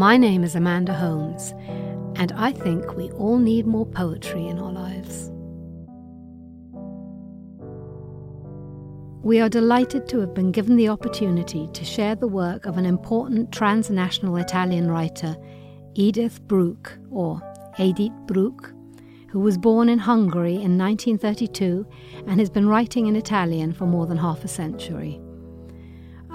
My name is Amanda Holmes, and I think we all need more poetry in our lives. We are delighted to have been given the opportunity to share the work of an important transnational Italian writer, Edith Bruck, or Edith Bruck, who was born in Hungary in 1932 and has been writing in Italian for more than half a century.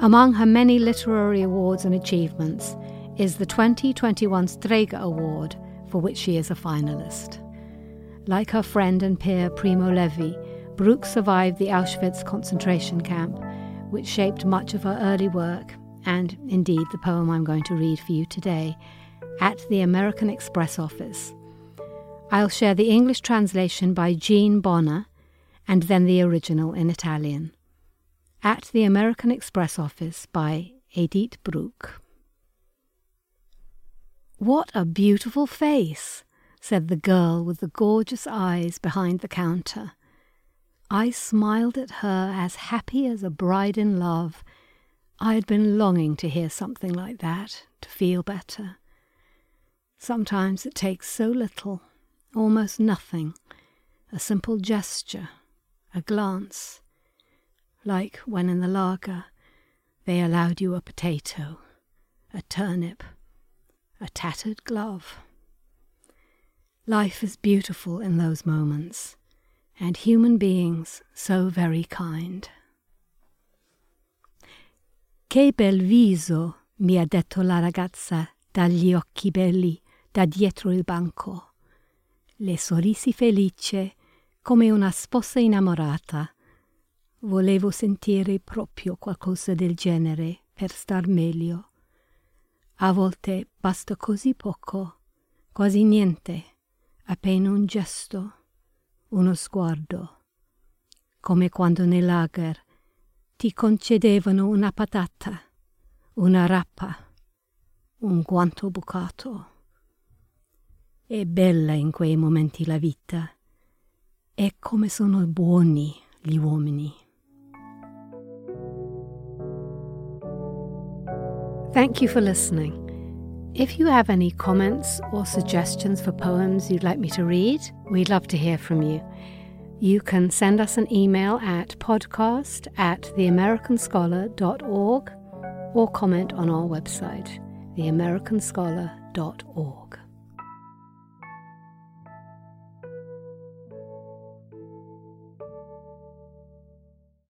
Among her many literary awards and achievements is the 2021 Strega Award, for which she is a finalist. Like her friend and peer Primo Levi, Bruck survived the Auschwitz concentration camp, which shaped much of her early work, and indeed the poem I'm going to read for you today, at the American Express office. I'll share the English translation by Jeanne Bonner and then the original in Italian. At the American Express office by Edith Bruck. What a beautiful face, said the girl with the gorgeous eyes behind the counter. I smiled at her as happy as a bride in love. I had been longing to hear something like that, to feel better. Sometimes it takes so little, almost nothing, a simple gesture, a glance, like when in the lager they allowed you a potato, a turnip, a tattered glove. Life is beautiful in those moments and human beings so very kind. Che bel viso, mi ha detto la ragazza dagli occhi belli da dietro il banco. Le sorrisi felice come una sposa innamorata. Volevo sentire proprio qualcosa del genere per star meglio. A volte basta così poco, quasi niente, appena un gesto uno sguardo, come quando nei lager ti concedevano una patata, una rappa, un guanto bucato. È bella in quei momenti la vita, è come sono buoni gli uomini. Thank you for listening. If you have any comments or suggestions for poems you'd like me to read, we'd love to hear from you. You can send us an email at podcast at theamericanscholar.org or comment on our website, theamericanscholar.org.